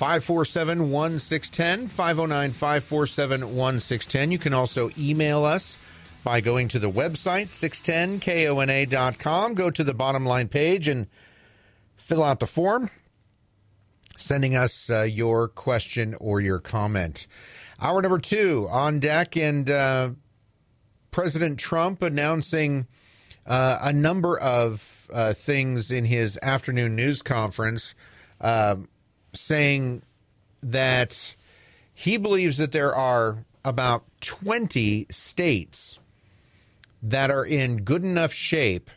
547 1610, 509 547 1610. You can also email us by going to the website, 610kona.com. Go to the bottom line page and fill out the form, sending us uh, your question or your comment. Hour number two on deck, and uh, President Trump announcing uh, a number of uh, things in his afternoon news conference. Um, saying that he believes that there are about 20 states that are in good enough shape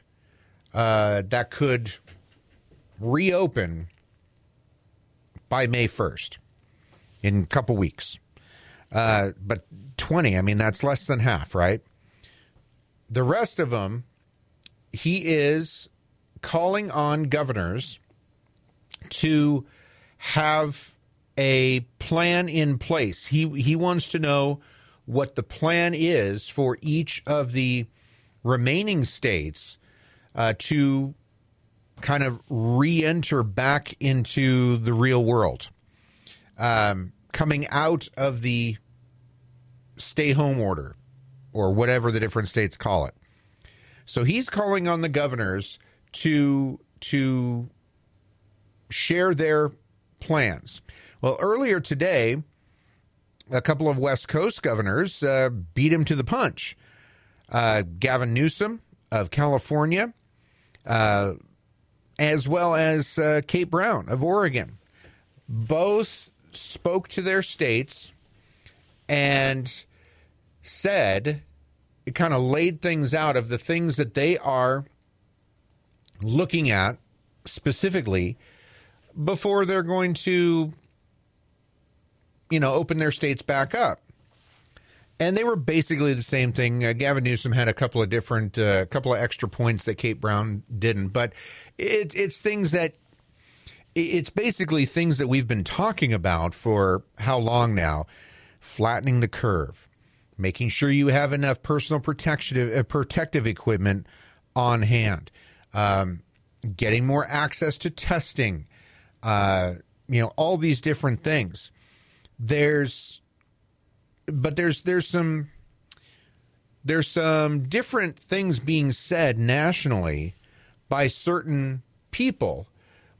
uh, that could reopen by May 1st in a couple weeks. Uh, but 20, I mean, that's less than half, right? The rest of them, he is calling on governors to have a plan in place. He he wants to know what the plan is for each of the remaining states uh, to kind of re-enter back into the real world, um, coming out of the stay home order or whatever the different states call it. So he's calling on the governors to to share their plans. Well, earlier today, a couple of West Coast governors uh, beat him to the punch. Uh, Gavin Newsom of California, uh, as well as uh, Kate Brown of Oregon, both spoke to their states and said, it kind of laid things out of the things that they are looking at specifically before they're going to, you know, open their states back up. And they were basically the same thing. Uh, Gavin Newsom had a couple of different, a uh, couple of extra points that Kate Brown didn't, but it, it's things that it's basically things that we've been talking about for how long now? Flattening the curve, making sure you have enough personal protective uh, protective equipment on hand, um, getting more access to testing, uh, you know, all these different things. There's, but there's there's some there's some different things being said nationally by certain people,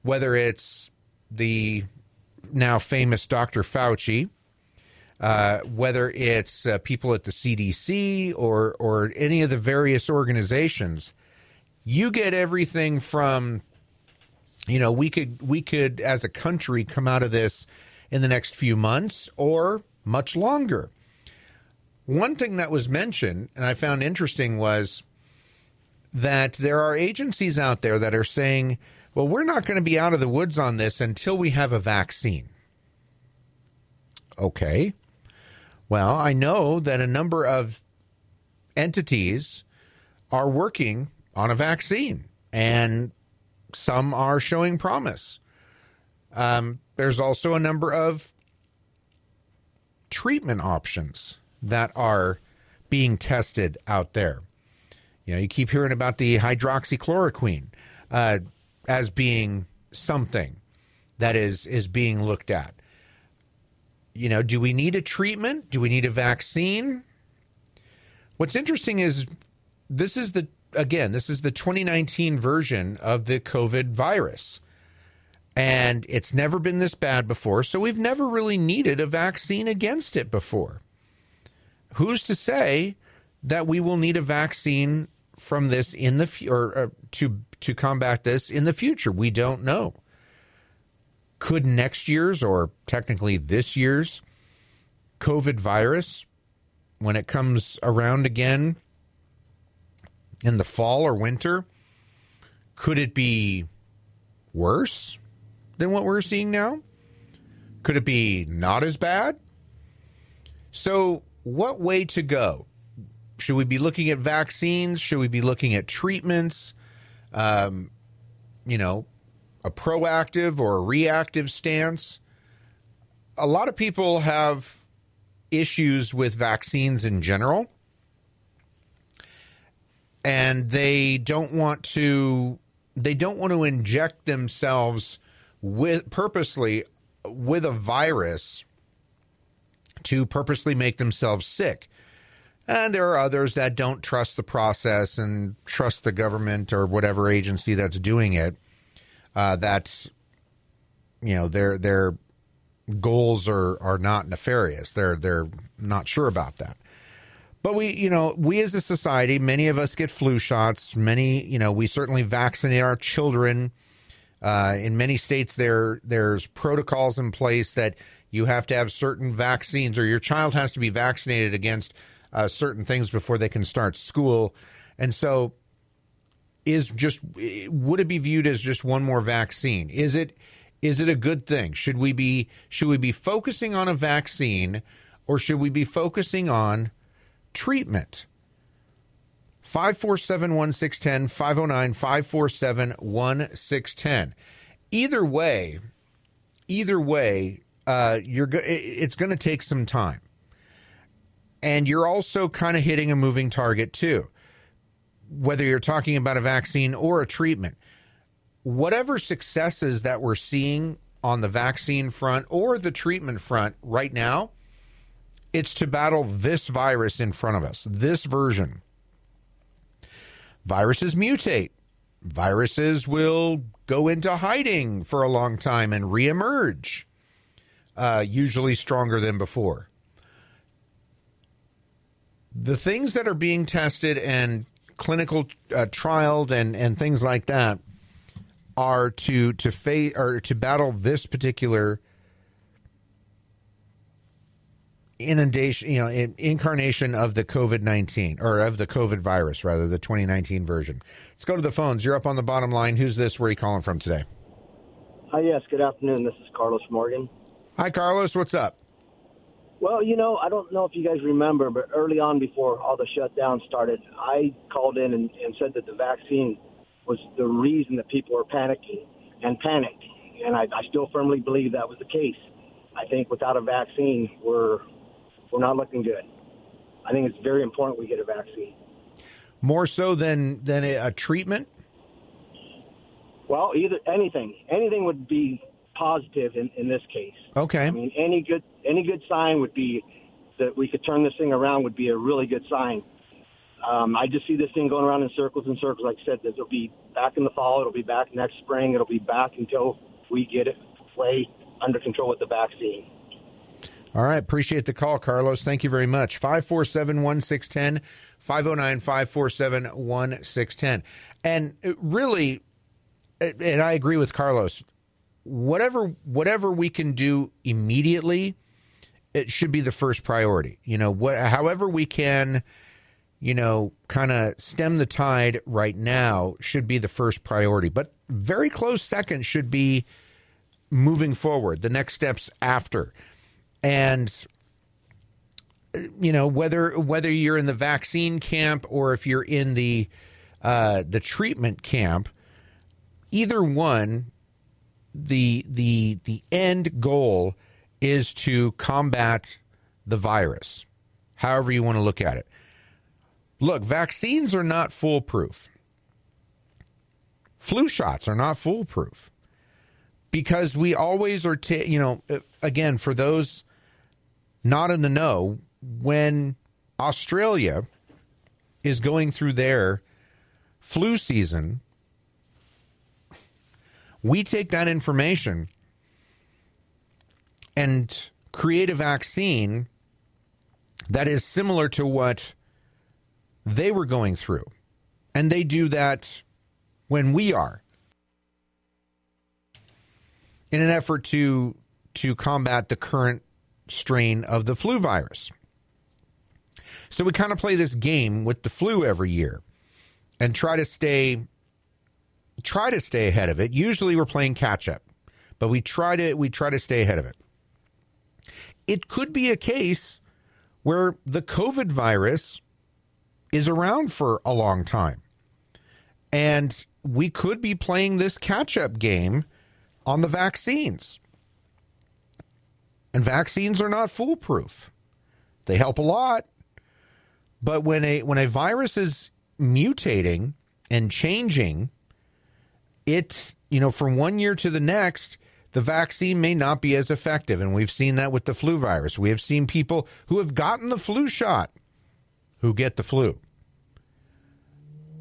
whether it's the now famous Dr. Fauci, uh, whether it's uh, people at the CDC or or any of the various organizations. You get everything from you know, we could we could as a country come out of this in the next few months or much longer. One thing that was mentioned and I found interesting was that there are agencies out there that are saying, well, we're not going to be out of the woods on this until we have a vaccine. Okay. Well, I know that a number of entities are working on a vaccine and some are showing promise. Um, there's also a number of treatment options that are being tested out there. You know, you keep hearing about the hydroxychloroquine uh, as being something that is is being looked at. You know, do we need a treatment? Do we need a vaccine? What's interesting is this is the again, this is the 2019 version of the COVID virus. And it's never been this bad before, so we've never really needed a vaccine against it before. Who's to say that we will need a vaccine from this in the or, or to to combat this in the future? We don't know. Could next year's or technically this year's COVID virus when it comes around again in the fall or winter, could it be worse than what we're seeing now? Could it be not as bad? So, what way to go? Should we be looking at vaccines? Should we be looking at treatments? Um, you know, a proactive or a reactive stance? A lot of people have issues with vaccines in general, and they don't want to they don't want to inject themselves with purposely with a virus to purposely make themselves sick. And there are others that don't trust the process and trust the government or whatever agency that's doing it. Uh, that's you know their their goals are are not nefarious. They're they're not sure about that. But we, you know, we as a society, many of us get flu shots. Many, you know, we certainly vaccinate our children. Uh, in many states, there there's protocols in place that you have to have certain vaccines, or your child has to be vaccinated against uh, certain things before they can start school. And so, is just would it be viewed as just one more vaccine? Is it is it a good thing? Should we be should we be focusing on a vaccine, or should we be focusing on treatment. 547 1610, 509 547 1610. Either way, either way, uh, you're go- it's going to take some time. And you're also kind of hitting a moving target too. Whether you're talking about a vaccine or a treatment, whatever successes that we're seeing on the vaccine front or the treatment front right now, it's to battle this virus in front of us, this version. Viruses mutate. Viruses will go into hiding for a long time and reemerge, uh, usually stronger than before. The things that are being tested and clinical uh, trialed and, and things like that are to to face or to battle this particular inundation, you know, incarnation of the COVID 19 or of the COVID virus, rather, the 2019 version. Let's go to the phones. You're up on the bottom line. Who's this? Where are you calling from today? Hi, yes. Good afternoon. This is Carlos Morgan. Hi, Carlos. What's up? Well, you know, I don't know if you guys remember, but early on before all the shutdown started, I called in and, and said that the vaccine was the reason that people were panicking and panicked. And I, I still firmly believe that was the case. I think without a vaccine, we're we're not looking good. I think it's very important we get a vaccine. More so than than a, treatment. Well, either anything, anything would be positive in, in this case. Okay. I mean, any good any good sign would be that we could turn this thing around would be a really good sign. Um, I just see this thing going around in circles and circles. Like I said, it'll be back in the fall. It'll be back next spring. It'll be back until we get it way under control with the vaccine. All right. Appreciate the call, Carlos. Thank you very much. 547 1610, 509 547 1610. And really, and I agree with Carlos, whatever whatever we can do immediately, it should be the first priority. You know, however we can, you know, kind of stem the tide right now should be the first priority. But very close second should be moving forward, the next steps after and you know whether whether you're in the vaccine camp or if you're in the uh, the treatment camp, either one, the the the end goal is to combat the virus. However you want to look at it. Look, vaccines are not foolproof. Flu shots are not foolproof because we always are. Ta- you know, again for those not in the know when Australia is going through their flu season. We take that information and create a vaccine that is similar to what they were going through. And they do that when we are in an effort to to combat the current strain of the flu virus. So we kind of play this game with the flu every year and try to stay try to stay ahead of it. Usually we're playing catch up, but we try to we try to stay ahead of it. it could be a case where the COVID virus is around for a long time. And we could be playing this catch up game on the vaccines. And vaccines are not foolproof. They help a lot. But when a when a virus is mutating and changing, it, you know, from one year to the next, the vaccine may not be as effective. And we've seen that with the flu virus. We have seen people who have gotten the flu shot who get the flu.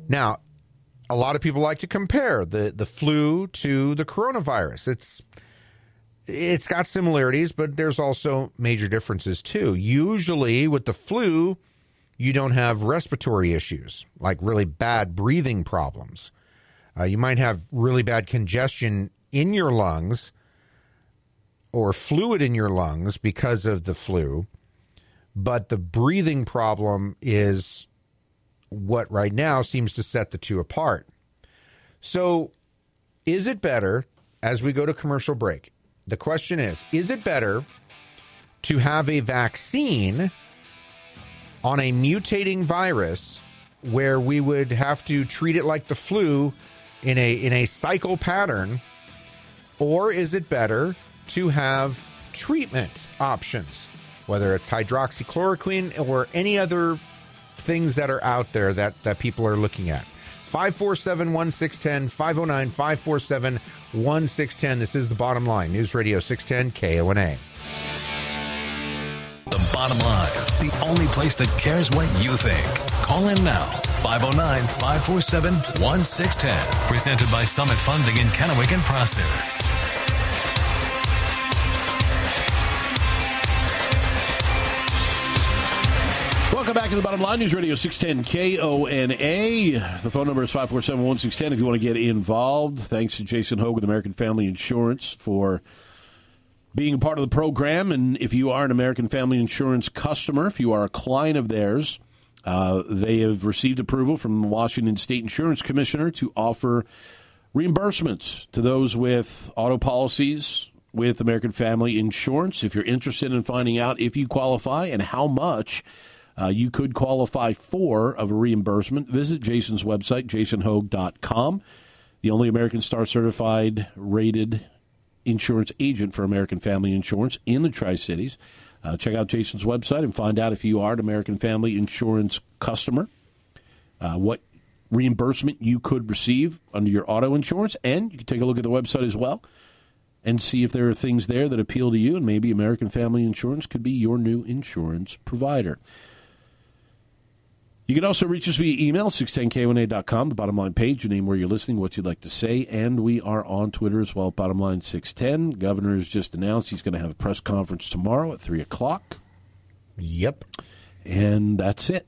Now, a lot of people like to compare the, the flu to the coronavirus. It's it's got similarities, but there's also major differences too. Usually with the flu, you don't have respiratory issues like really bad breathing problems. Uh, you might have really bad congestion in your lungs or fluid in your lungs because of the flu, but the breathing problem is what right now seems to set the two apart. So, is it better as we go to commercial break? The question is Is it better to have a vaccine on a mutating virus where we would have to treat it like the flu in a in a cycle pattern or is it better to have treatment options whether it's hydroxychloroquine or any other things that are out there that that people are looking at? 547 1610 509 547 1610 this is the bottom line news radio 610 KONA The bottom line, the only place that cares what you think. Call in now, 509 547 1610. Presented by Summit Funding in Kennewick and Prosser. Welcome back to the bottom line. News Radio 610 KONA. The phone number is 547 1610 if you want to get involved. Thanks to Jason Hogue with American Family Insurance for being a part of the program. And if you are an American Family Insurance customer, if you are a client of theirs, uh, they have received approval from the Washington State Insurance Commissioner to offer reimbursements to those with auto policies with American Family Insurance. If you're interested in finding out if you qualify and how much uh, you could qualify for of a reimbursement, visit Jason's website, jasonhogue.com. The only American Star certified rated insurance agent for American Family Insurance in the Tri Cities. Uh, check out Jason's website and find out if you are an American Family Insurance customer, uh, what reimbursement you could receive under your auto insurance, and you can take a look at the website as well and see if there are things there that appeal to you, and maybe American Family Insurance could be your new insurance provider. You can also reach us via email, 610kona.com, the bottom line page, your name, where you're listening, what you'd like to say, and we are on Twitter as well, bottom line 610. Governor has just announced he's going to have a press conference tomorrow at 3 o'clock, Yep. and that's it.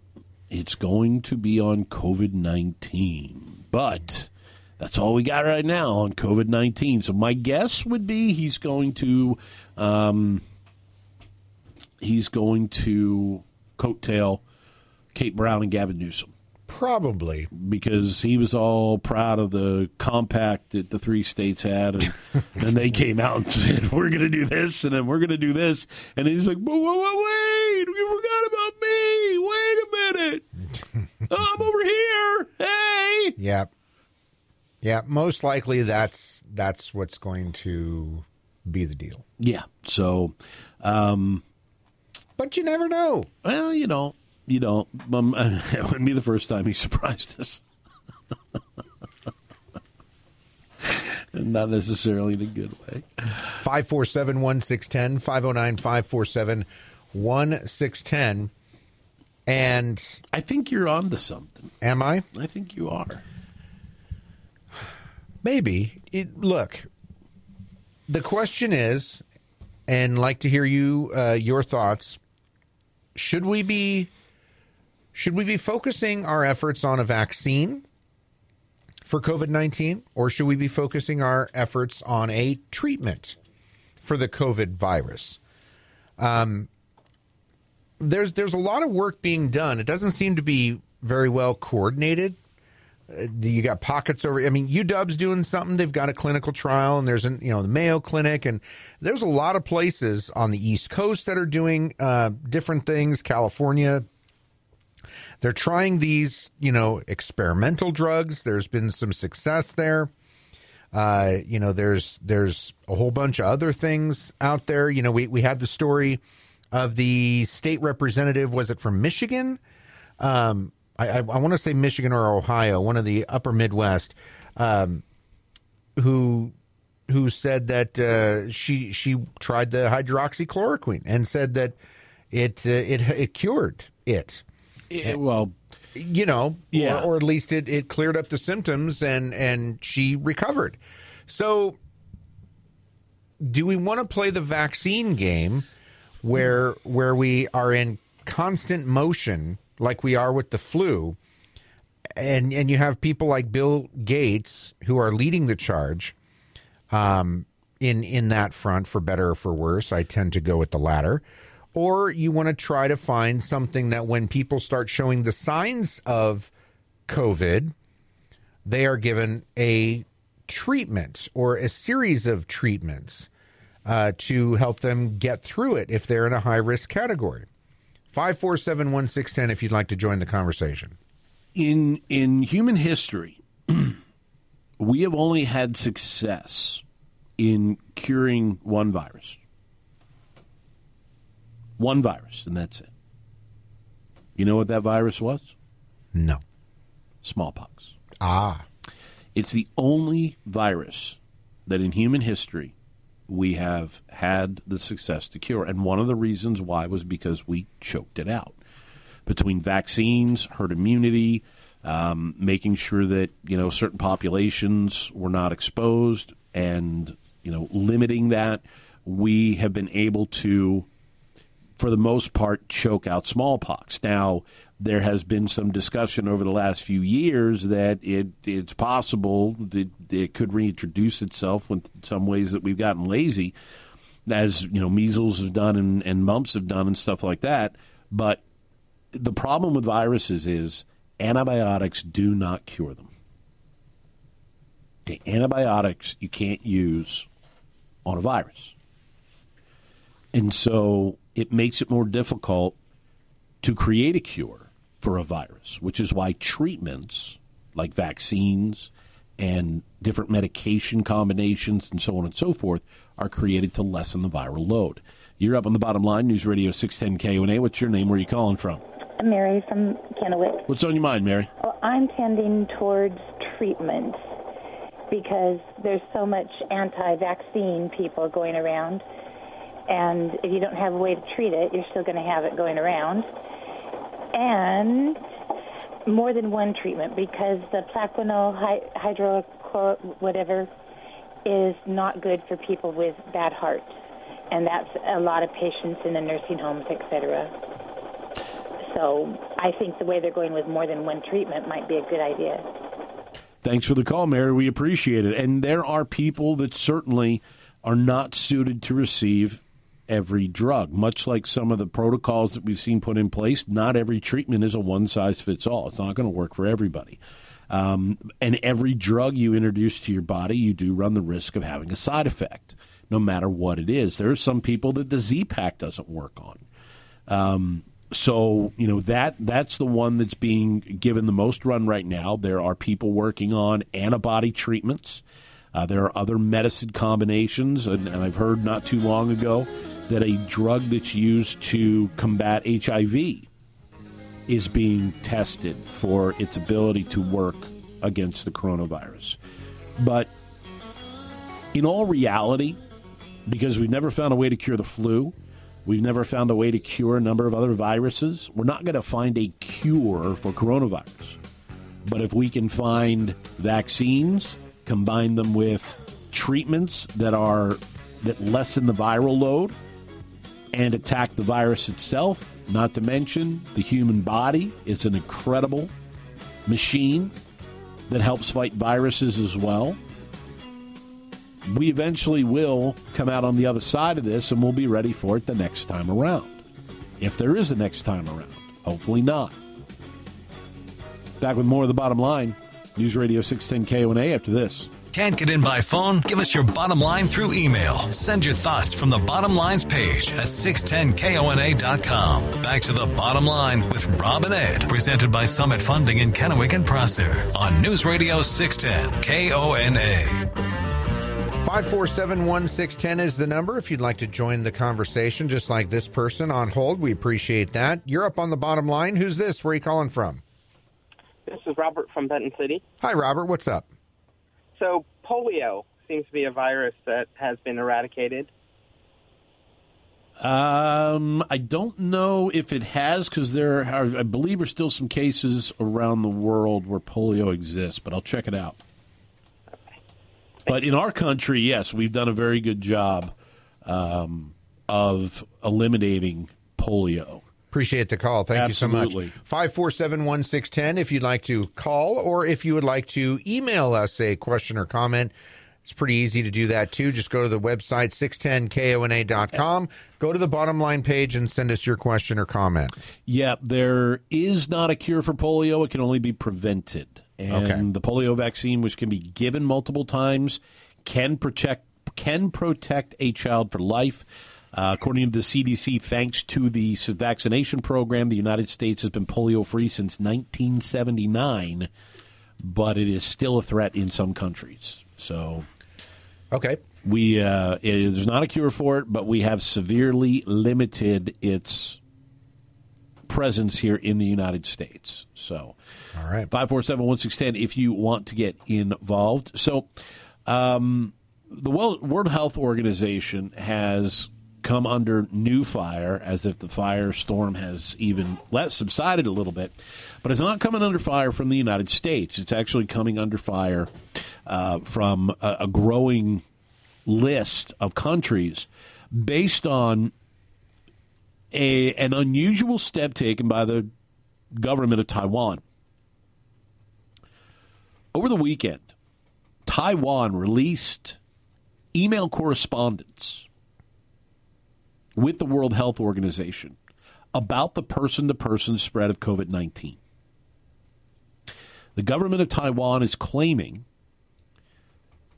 It's going to be on COVID 19. But that's all we got right now on COVID 19. So my guess would be he's going to. Um, he's going to coattail Kate Brown and Gavin Newsom Probably. because he was all proud of the compact that the three states had, and then they came out and said, "We're going to do this, and then we're going to do this," and he's like, "Whoa, whoa, whoa, wait! You forgot about me! Wait a minute! I'm over here! Hey!" Yeah. Yeah, most likely that's that's what's going to be the deal. Yeah. So, um, But you never know. well, you don't, you don't. Um, it wouldn't be the first time he surprised us. And Not necessarily in a good way. 547 1610, 509 547 1610. And I think you're on to something. am I? I think you are. Maybe. It, look, the question is, and like to hear you uh, your thoughts. Should we be should we be focusing our efforts on a vaccine for COVID nineteen, or should we be focusing our efforts on a treatment for the COVID virus? Um, there's there's a lot of work being done. It doesn't seem to be very well coordinated Uh, You got pockets over. I mean, UW's doing something. They've got a clinical trial, and there's an you know the Mayo Clinic, and there's a lot of places on the East Coast that are doing uh, different things. California, they're trying these you know experimental drugs. There's been some success there. Uh, you know, there's there's a whole bunch of other things out there. You know, we we had the story of the state representative. Was it from Michigan? Um, I, I, I want to say Michigan or Ohio, one of the upper Midwest, um, who who said that uh, she she tried the hydroxychloroquine and said that it uh, it it cured it. Eh, well, You know, Yeah. or, or at least it, it cleared up the symptoms and and she recovered. So, do we want to play the vaccine game where where we are in constant motion like we are with the flu and and you have people like Bill Gates who are leading the charge um, in in that front for better or for worse. I tend to go with the latter. Or you want to try to find something that when people start showing the signs of COVID, they are given a treatment or a series of treatments uh, to help them get through it if they're in a high risk category. 547 1610 if you'd like to join the conversation. in in human history, we have only had success in curing one virus. One virus, and that's it. You know what that virus was? No. Smallpox. Ah. It's the only virus that in human history we have had the success to cure. And one of the reasons why was because we choked it out. Between vaccines, herd immunity, um, making sure that, you know, certain populations were not exposed and, you know, limiting that, we have been able to for the most part, choke out smallpox. Now, there has been some discussion over the last few years that it it's possible that it could reintroduce itself in some ways that we've gotten lazy, as you know, measles have done and, and mumps have done and stuff like that. But the problem with viruses is antibiotics do not cure them. Okay, antibiotics you can't use on a virus. And so it makes it more difficult to create a cure for a virus, which is why treatments like vaccines and different medication combinations and so on and so forth are created to lessen the viral load. You're up on the bottom line, News Radio 610 KONA. What's your name? Where are you calling from? Mary from Kennewick. What's on your mind, Mary? Well, I'm tending towards treatment because there's so much anti-vaccine people going around, and if you don't have a way to treat it, you're still going to have it going around. And more than one treatment because the plaquenil hy- hydrochlor whatever is not good for people with bad hearts, and that's a lot of patients in the nursing homes, etc. So I think the way they're going with more than one treatment might be a good idea. Thanks for the call, Mary. We appreciate it. And there are people that certainly are not suited to receive every drug. Much like some of the protocols that we've seen put in place, not every treatment is a one size fits all. It's not going to work for everybody. Um, and every drug you introduce to your body, you do run the risk of having a side effect, no matter what it is. There are some people that the Z Pack doesn't work on. Um, so you know that that's the one that's being given the most run right now. There are people working on antibody treatments. Uh, there are other medicine combinations, and, and I've heard not too long ago that a drug that's used to combat HIV is being tested for its ability to work against the coronavirus. But in all reality, because we've never found a way to cure the flu, we've never found a way to cure a number of other viruses, we're not going to find a cure for coronavirus. But if we can find vaccines, combine them with treatments that are that lessen the viral load and attack the virus itself, not to mention the human body is an incredible machine that helps fight viruses as well. We eventually will come out on the other side of this and we'll be ready for it the next time around. If there is a next time around. Hopefully not. Back with more of the bottom line. News Radio 610 KONA after this. Can't get in by phone? Give us your bottom line through email. Send your thoughts from the bottom lines page at 610kona.com. Back to the bottom line with Robb and Ed, presented by Summit Funding in Kennewick and Prosser on News Radio 610 KONA. 547 1610 is the number if you'd like to join the conversation, just like this person on hold. We appreciate that. You're up on the bottom line. Who's this? Where are you calling from? This is Robert from Benton City. Hi, Robert. What's up? So, polio seems to be a virus that has been eradicated. Um, I don't know if it has because there are, I believe, are still some cases around the world where polio exists, but I'll check it out. But in our country, yes, we've done a very good job um, of eliminating polio. Appreciate the call. Thank Absolutely. you so much. 547 1610 if you'd like to call or if you would like to email us a question or comment. It's pretty easy to do that too. Just go to the website 610kona.com, go to the bottom line page and send us your question or comment. Yeah, there is not a cure for polio. It can only be prevented. And Okay. the polio vaccine, which can be given multiple times, can protect can protect a child for life. Uh, according to the CDC, thanks to the vaccination program, the United States has been polio free since 1979, but it is still a threat in some countries. So Okay. we uh, it- there's not a cure for it, but we have severely limited its presence here in the United States. So, All right. five four seven one six ten. If you want to get involved, so um, the World, World Health Organization has come under new fire, as if the firestorm has even let subsided a little bit, but it's not coming under fire from the United States. It's actually coming under fire uh, from a, a growing list of countries based on a, an unusual step taken by the government of Taiwan. Over the weekend, Taiwan released email correspondence with the World Health Organization about the person to person spread of COVID 19. The government of Taiwan is claiming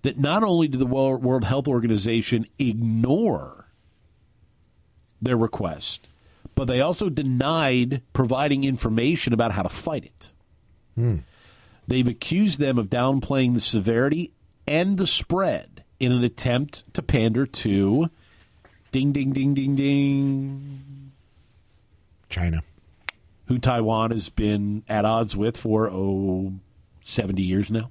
that not only did the World Health Organization ignore their request, but they also denied providing information about how to fight it. Hmm. They've accused them of downplaying the severity and the spread in an attempt to pander to ding, ding, ding, ding, ding, China. who Taiwan has been at odds with for, oh, 70 years now.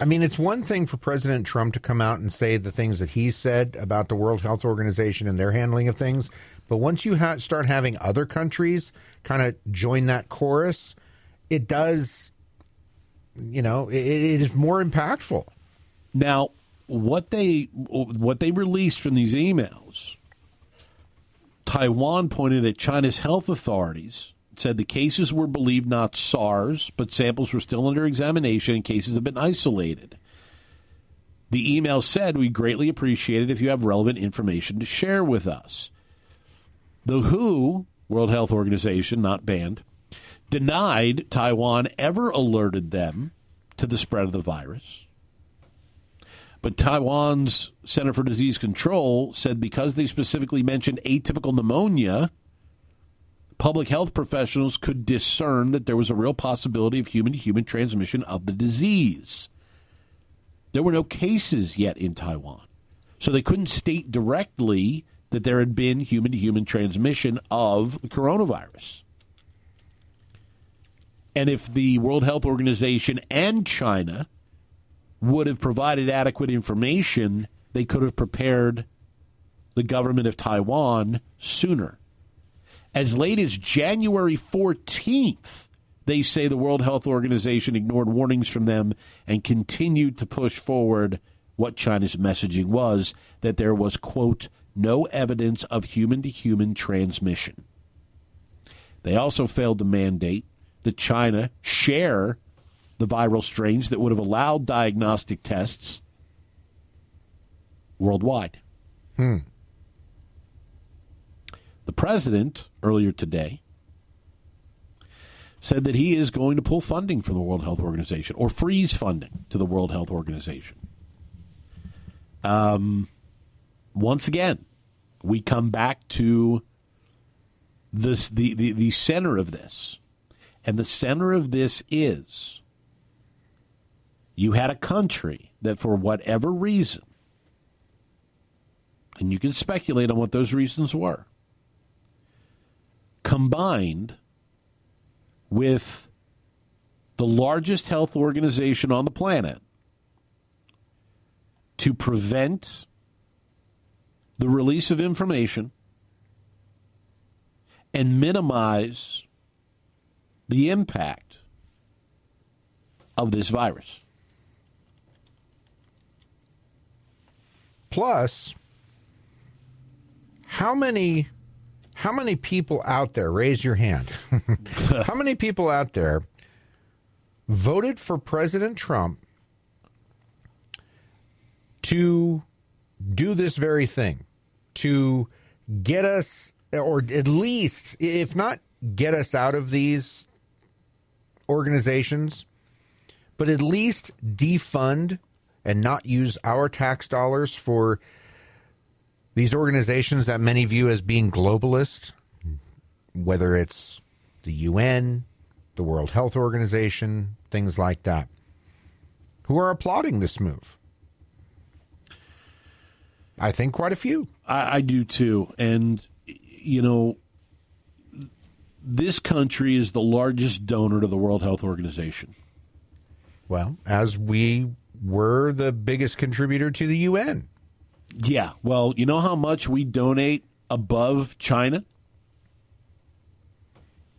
I mean, it's one thing for President Trump to come out and say the things that he said about the World Health Organization and their handling of things, but once you ha- start having other countries kind of join that chorus, it does, you know, it, it is more impactful. Now, what they what they released from these emails, Taiwan pointed at China's health authorities, said the cases were believed not SARS, but samples were still under examination and cases have been isolated. The email said, We greatly appreciate it if you have relevant information to share with us. The WHO, World Health Organization, not banned, denied Taiwan ever alerted them to the spread of the virus. But Taiwan's Center for Disease Control said because they specifically mentioned atypical pneumonia, public health professionals could discern that there was a real possibility of human to human transmission of the disease. There were no cases yet in Taiwan. So they couldn't state directly that there had been human to human transmission of the coronavirus. And if the World Health Organization and China would have provided adequate information, they could have prepared the government of Taiwan sooner. As late as January 14th, they say the World Health Organization ignored warnings from them and continued to push forward what China's messaging was that there was, quote, no evidence of human to human transmission. They also failed to mandate that China share the viral strains that would have allowed diagnostic tests worldwide. The president, earlier today, said that he is going to pull funding from the World Health Organization or freeze funding to the World Health Organization. Um, once again, we come back to this the, the, the center of this. And the center of this is you had a country that, for whatever reason, and you can speculate on what those reasons were, combined with the largest health organization on the planet to prevent the release of information and minimize the impact of this virus. Plus, how many how many people out there raise your hand? how many people out there voted for President Trump to do this very thing, to get us or at least if not get us out of these organizations, but at least defund and not use our tax dollars for these organizations that many view as being globalist, whether it's the UN, the World Health Organization, things like that, who are applauding this move. I think quite a few. I, I do too. And, you know, this country is the largest donor to the World Health Organization. Well, as we were the biggest contributor to the UN. Yeah. Well, you know how much we donate above China?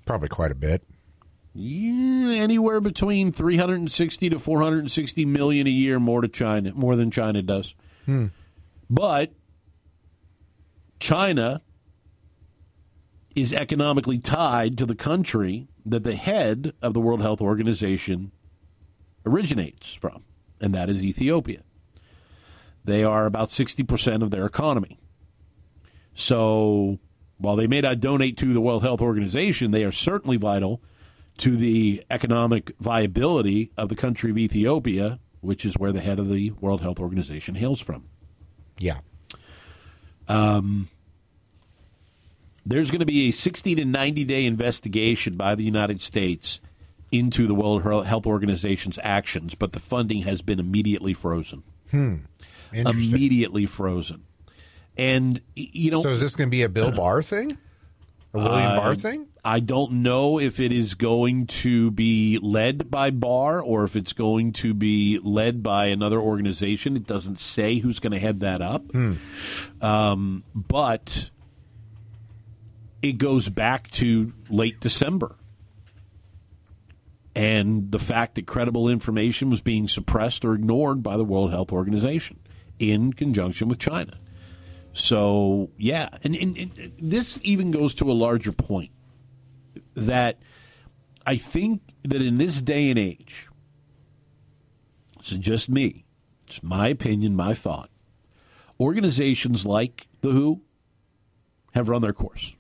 Probably quite a bit. Yeah, anywhere between 360 to 460 million a year more to China, more than China does. Hmm. But China is economically tied to the country that the head of the World Health Organization originates from, and that is Ethiopia. They are about 60% of their economy. So while they may not donate to the World Health Organization, they are certainly vital to the economic viability of the country of Ethiopia, which is where the head of the World Health Organization hails from. Yeah. Um, there's going to be a 60 to 90 day investigation by the United States into the World Health Organization's actions, but the funding has been immediately frozen. Hmm. Immediately frozen. And, you know. So is this going to be a Bill Barr thing? A William Uh, Barr thing? I don't know if it is going to be led by Barr or if it's going to be led by another organization. It doesn't say who's going to head that up. Hmm. Um, but it goes back to late December. And the fact that credible information was being suppressed or ignored by the World Health Organization in conjunction with China. So, yeah. And, and, and this even goes to a larger point that I think that in this day and age, it's just me, it's my opinion, my thought, organizations like the WHO have run their course.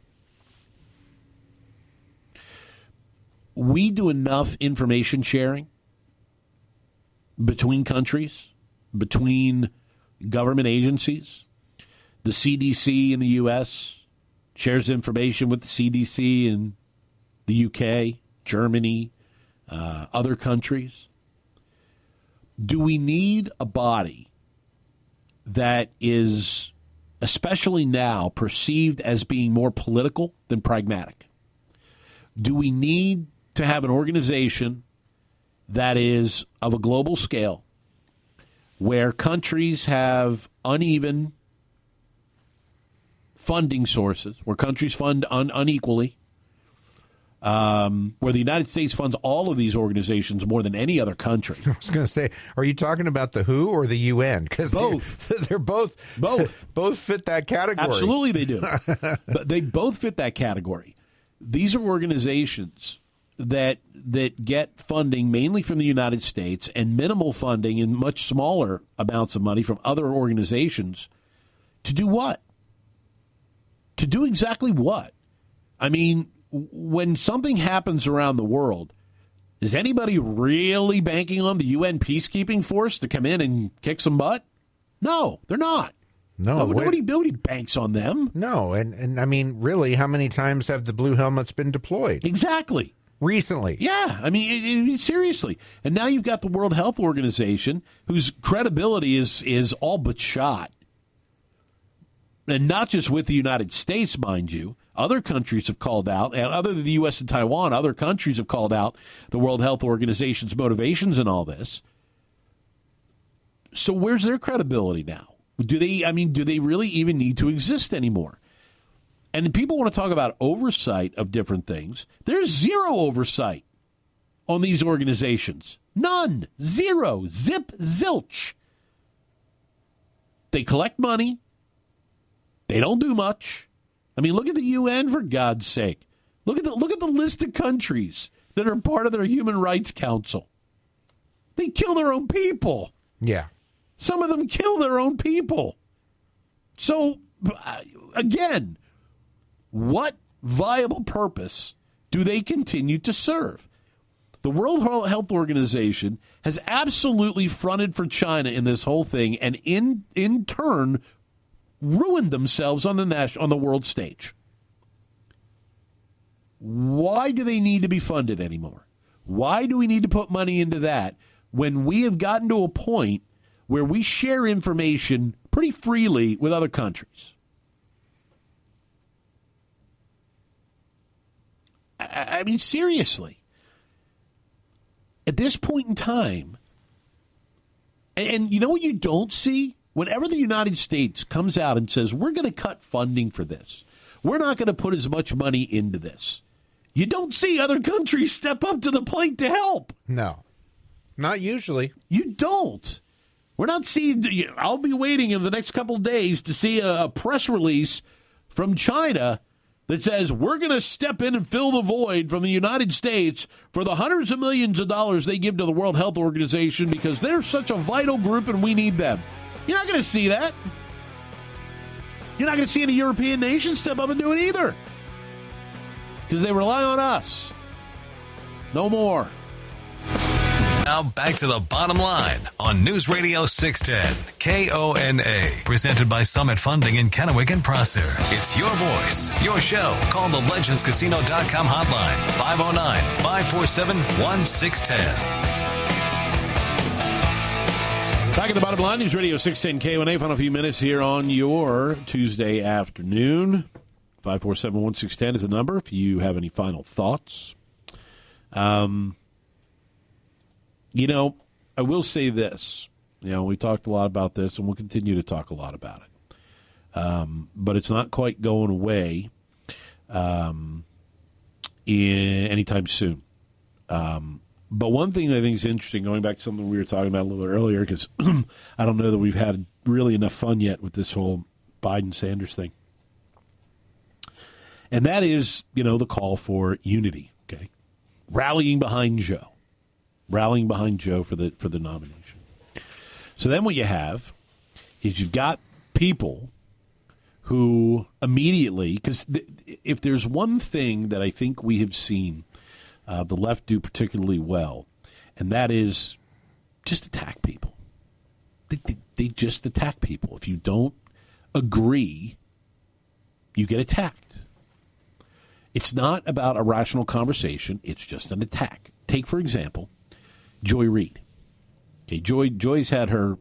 We do enough information sharing between countries, between government agencies. The CDC in the U.S. shares information with the CDC in the UK, Germany, uh, other countries. Do we need a body that is, especially now, perceived as being more political than pragmatic? Do we need to have an organization that is of a global scale where countries have uneven funding sources, where countries fund un- unequally, um, where the United States funds all of these organizations more than any other country. I was going to say, are you talking about the WHO or the UN? Because both, they're, they're both both both fit that category. Absolutely, they do. but they both fit that category. These are organizations that that get funding mainly from the United States and minimal funding and much smaller amounts of money from other organizations to do what? To do exactly what? I mean, when something happens around the world, is anybody really banking on the UN peacekeeping force to come in and kick some butt? No, they're not. No, nobody, nobody, nobody banks on them. No, and, and I mean, really, how many times have the blue helmets been deployed Exactly. Recently? Yeah, I mean, it, it, seriously. And now you've got the World Health Organization, whose credibility is is all but shot, and not just with the United States, mind you. Other countries have called out, and other than the U.S. and Taiwan, other countries have called out the World Health Organization's motivations in all this. So where's their credibility now? Do they? I mean, do they really even need to exist anymore? And people want to talk about oversight of different things. There's zero oversight on these organizations. None. Zero. Zip. Zilch. They collect money. They don't do much. I mean, look at the UN for God's sake. Look at the look at the list of countries that are part of their Human Rights Council. They kill their own people. Yeah. Some of them kill their own people. So, uh, again, what viable purpose do they continue to serve? The World Health Organization has absolutely fronted for China in this whole thing, and in in turn, ruined themselves on the national on the world stage. Why do they need to be funded anymore? Why do we need to put money into that when we have gotten to a point where we share information pretty freely with other countries? I, I mean, seriously. At this point in time, and, and you know what you don't see? Whenever the United States comes out and says, we're going to cut funding for this, we're not going to put as much money into this, you don't see other countries step up to the plate to help. No. Not usually. You don't. We're not seeing. I'll be waiting in the next couple of days to see a press release from China that says we're going to step in and fill the void from the United States for the hundreds of millions of dollars they give to the World Health Organization because they're such a vital group and we need them. You're not going to see that. You're not going to see any European nations step up and do it either because they rely on us. No more. Now back to the bottom line on News Radio 610 KONA, presented by Summit Funding in Kennewick and Prosser. It's your voice, your show. Call the legendscasino.com hotline 509 547 1610. Back at the bottom line, News Radio 610 KONA. Final few minutes here on your Tuesday afternoon. 547 1610 is the number if you have any final thoughts. Um, you know, I will say this. You know, we talked a lot about this, and we'll continue to talk a lot about it. Um, but it's not quite going away um, in, anytime soon. Um, but one thing I think is interesting, going back to something we were talking about a little bit earlier, because I don't know that we've had really enough fun yet with this whole Biden Sanders thing. And that is, you know, the call for unity, okay? Rallying behind Joe rallying behind Joe for the for the nomination. So then what you have is you've got people who immediately because th- if there's one thing that I think we have seen uh, the left do particularly well, and that is just attack people. They, they, they just attack people. If you don't agree, you get attacked. It's not about a rational conversation. It's just an attack. Take, for example, Joy Reid. Okay, Joy Joy's had her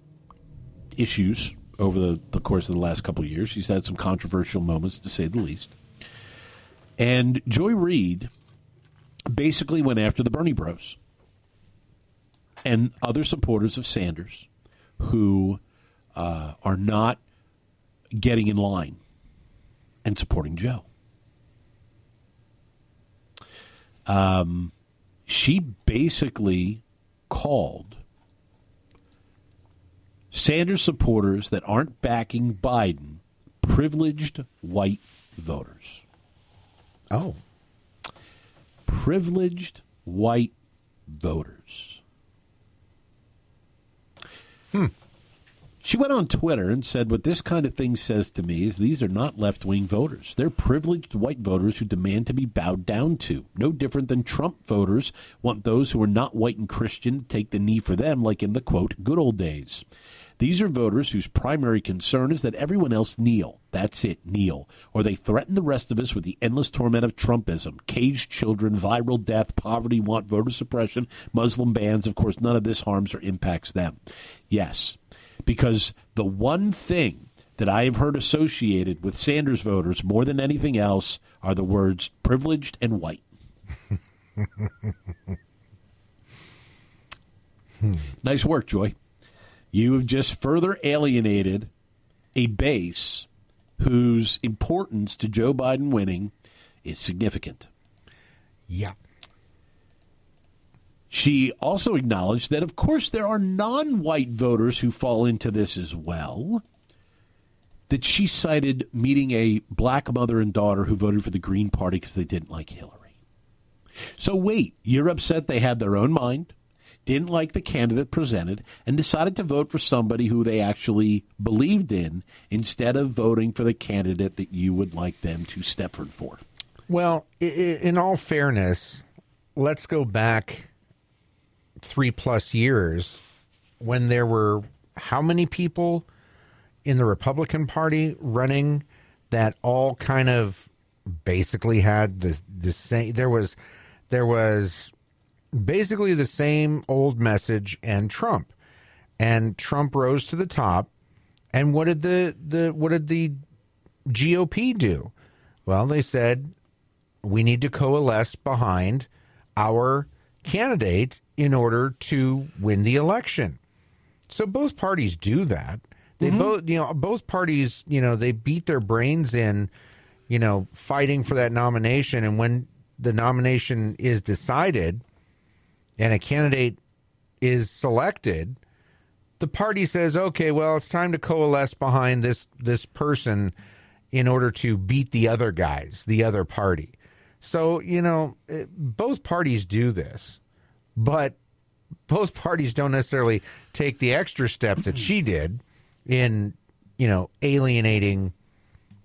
issues over the, the course of the last couple of years. She's had some controversial moments, to say the least. And Joy Reid basically went after the Bernie Bros and other supporters of Sanders who uh, are not getting in line and supporting Joe. Um, she basically called Sanders supporters that aren't backing Biden privileged white voters. Oh. Privileged white voters. Hmm. She went on Twitter and said, What this kind of thing says to me is these are not left wing voters. They're privileged white voters who demand to be bowed down to. No different than Trump voters want those who are not white and Christian to take the knee for them, like in the quote, good old days. These are voters whose primary concern is that everyone else kneel. That's it, kneel. Or they threaten the rest of us with the endless torment of Trumpism, caged children, viral death, poverty, want voter suppression, Muslim bans. Of course, none of this harms or impacts them. Yes, because the one thing that I have heard associated with Sanders voters more than anything else are the words privileged and white. Hmm. nice work, Joy. You have just further alienated a base whose importance to Joe Biden winning is significant. Yeah. She also acknowledged that, of course, there are non white voters who fall into this as well. That she cited meeting a black mother and daughter who voted for the Green Party because they didn't like Hillary. So, wait, you're upset they had their own mind, didn't like the candidate presented, and decided to vote for somebody who they actually believed in instead of voting for the candidate that you would like them to Stepford for. Well, in all fairness, let's go back three plus years when there were how many people in the Republican Party running that all kind of basically had the the same. There was there was basically the same old message and Trump, and Trump rose to the top. And what did the the what did the GOP do? Well, they said we need to coalesce behind our candidate in order to win the election. So both parties do that. They mm-hmm. both, you know, both parties, you know, they beat their brains in, you know, fighting for that nomination. And when the nomination is decided and a candidate is selected, the party says, "Okay, well, it's time to coalesce behind this this person in order to beat the other guys, the other party." So, you know, both parties do this, but both parties don't necessarily take the extra step that she did in, you know, alienating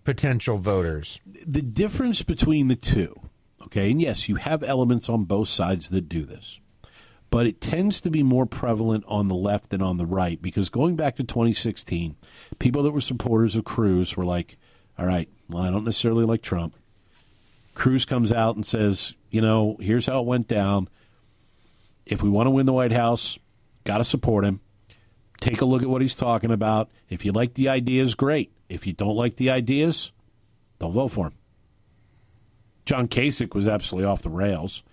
potential voters. the difference between the two, okay, and yes, you have elements on both sides that do this, but it tends to be more prevalent on the left than on the right because going back to 2016, people that were supporters of Cruz were like, all right, well, I don't necessarily like Trump. Cruz comes out and says, you know, here's how it went down. If we want to win the White House, got to support him. Take a look at what he's talking about. If you like the ideas, great. If you don't like the ideas, don't vote for him. John Kasich was absolutely off the rails.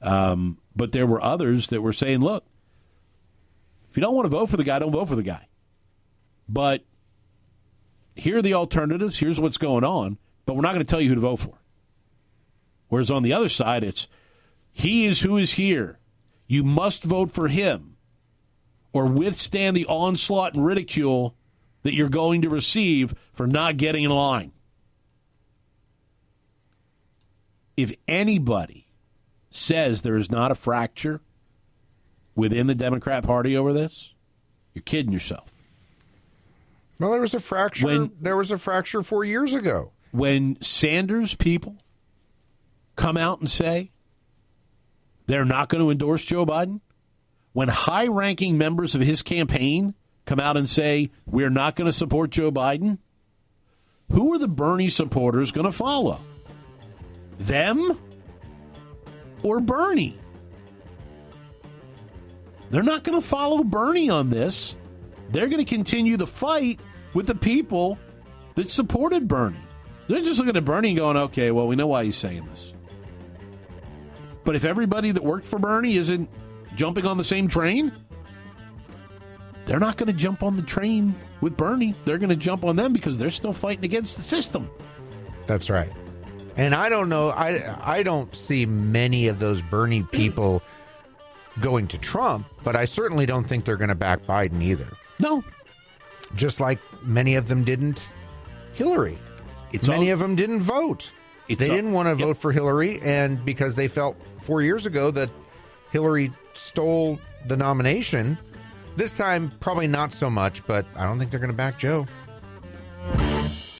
Um, but there were others that were saying, look, if you don't want to vote for the guy, don't vote for the guy. But here are the alternatives. Here's what's going on. But we're not going to tell you who to vote for. Whereas on the other side, it's he is who is here. You must vote for him or withstand the onslaught and ridicule that you're going to receive for not getting in line. If anybody says there is not a fracture within the Democrat Party over this, you're kidding yourself. Well, there was a fracture. When- there was a fracture 4 years ago. When Sanders people come out and say they're not going to endorse Joe Biden, when high ranking members of his campaign come out and say we're not going to support Joe Biden, who are the Bernie supporters going to follow? Them or Bernie? They're not going to follow Bernie on this. They're going to continue the fight with the people that supported Bernie. They're just looking at Bernie going, okay, well, we know why he's saying this. But if everybody that worked for Bernie isn't jumping on the same train, they're not going to jump on the train with Bernie. They're going to jump on them because they're still fighting against the system. That's right. And I don't know. I I don't see many of those Bernie people going to Trump, but I certainly don't think they're going to back Biden either. No, Just like many of them didn't Hillary. It's many all- of them didn't vote. They didn't want to Yep. vote for Hillary, and because they felt four years ago that Hillary stole the nomination, This time, probably not so much, but I don't think they're going to back Joe.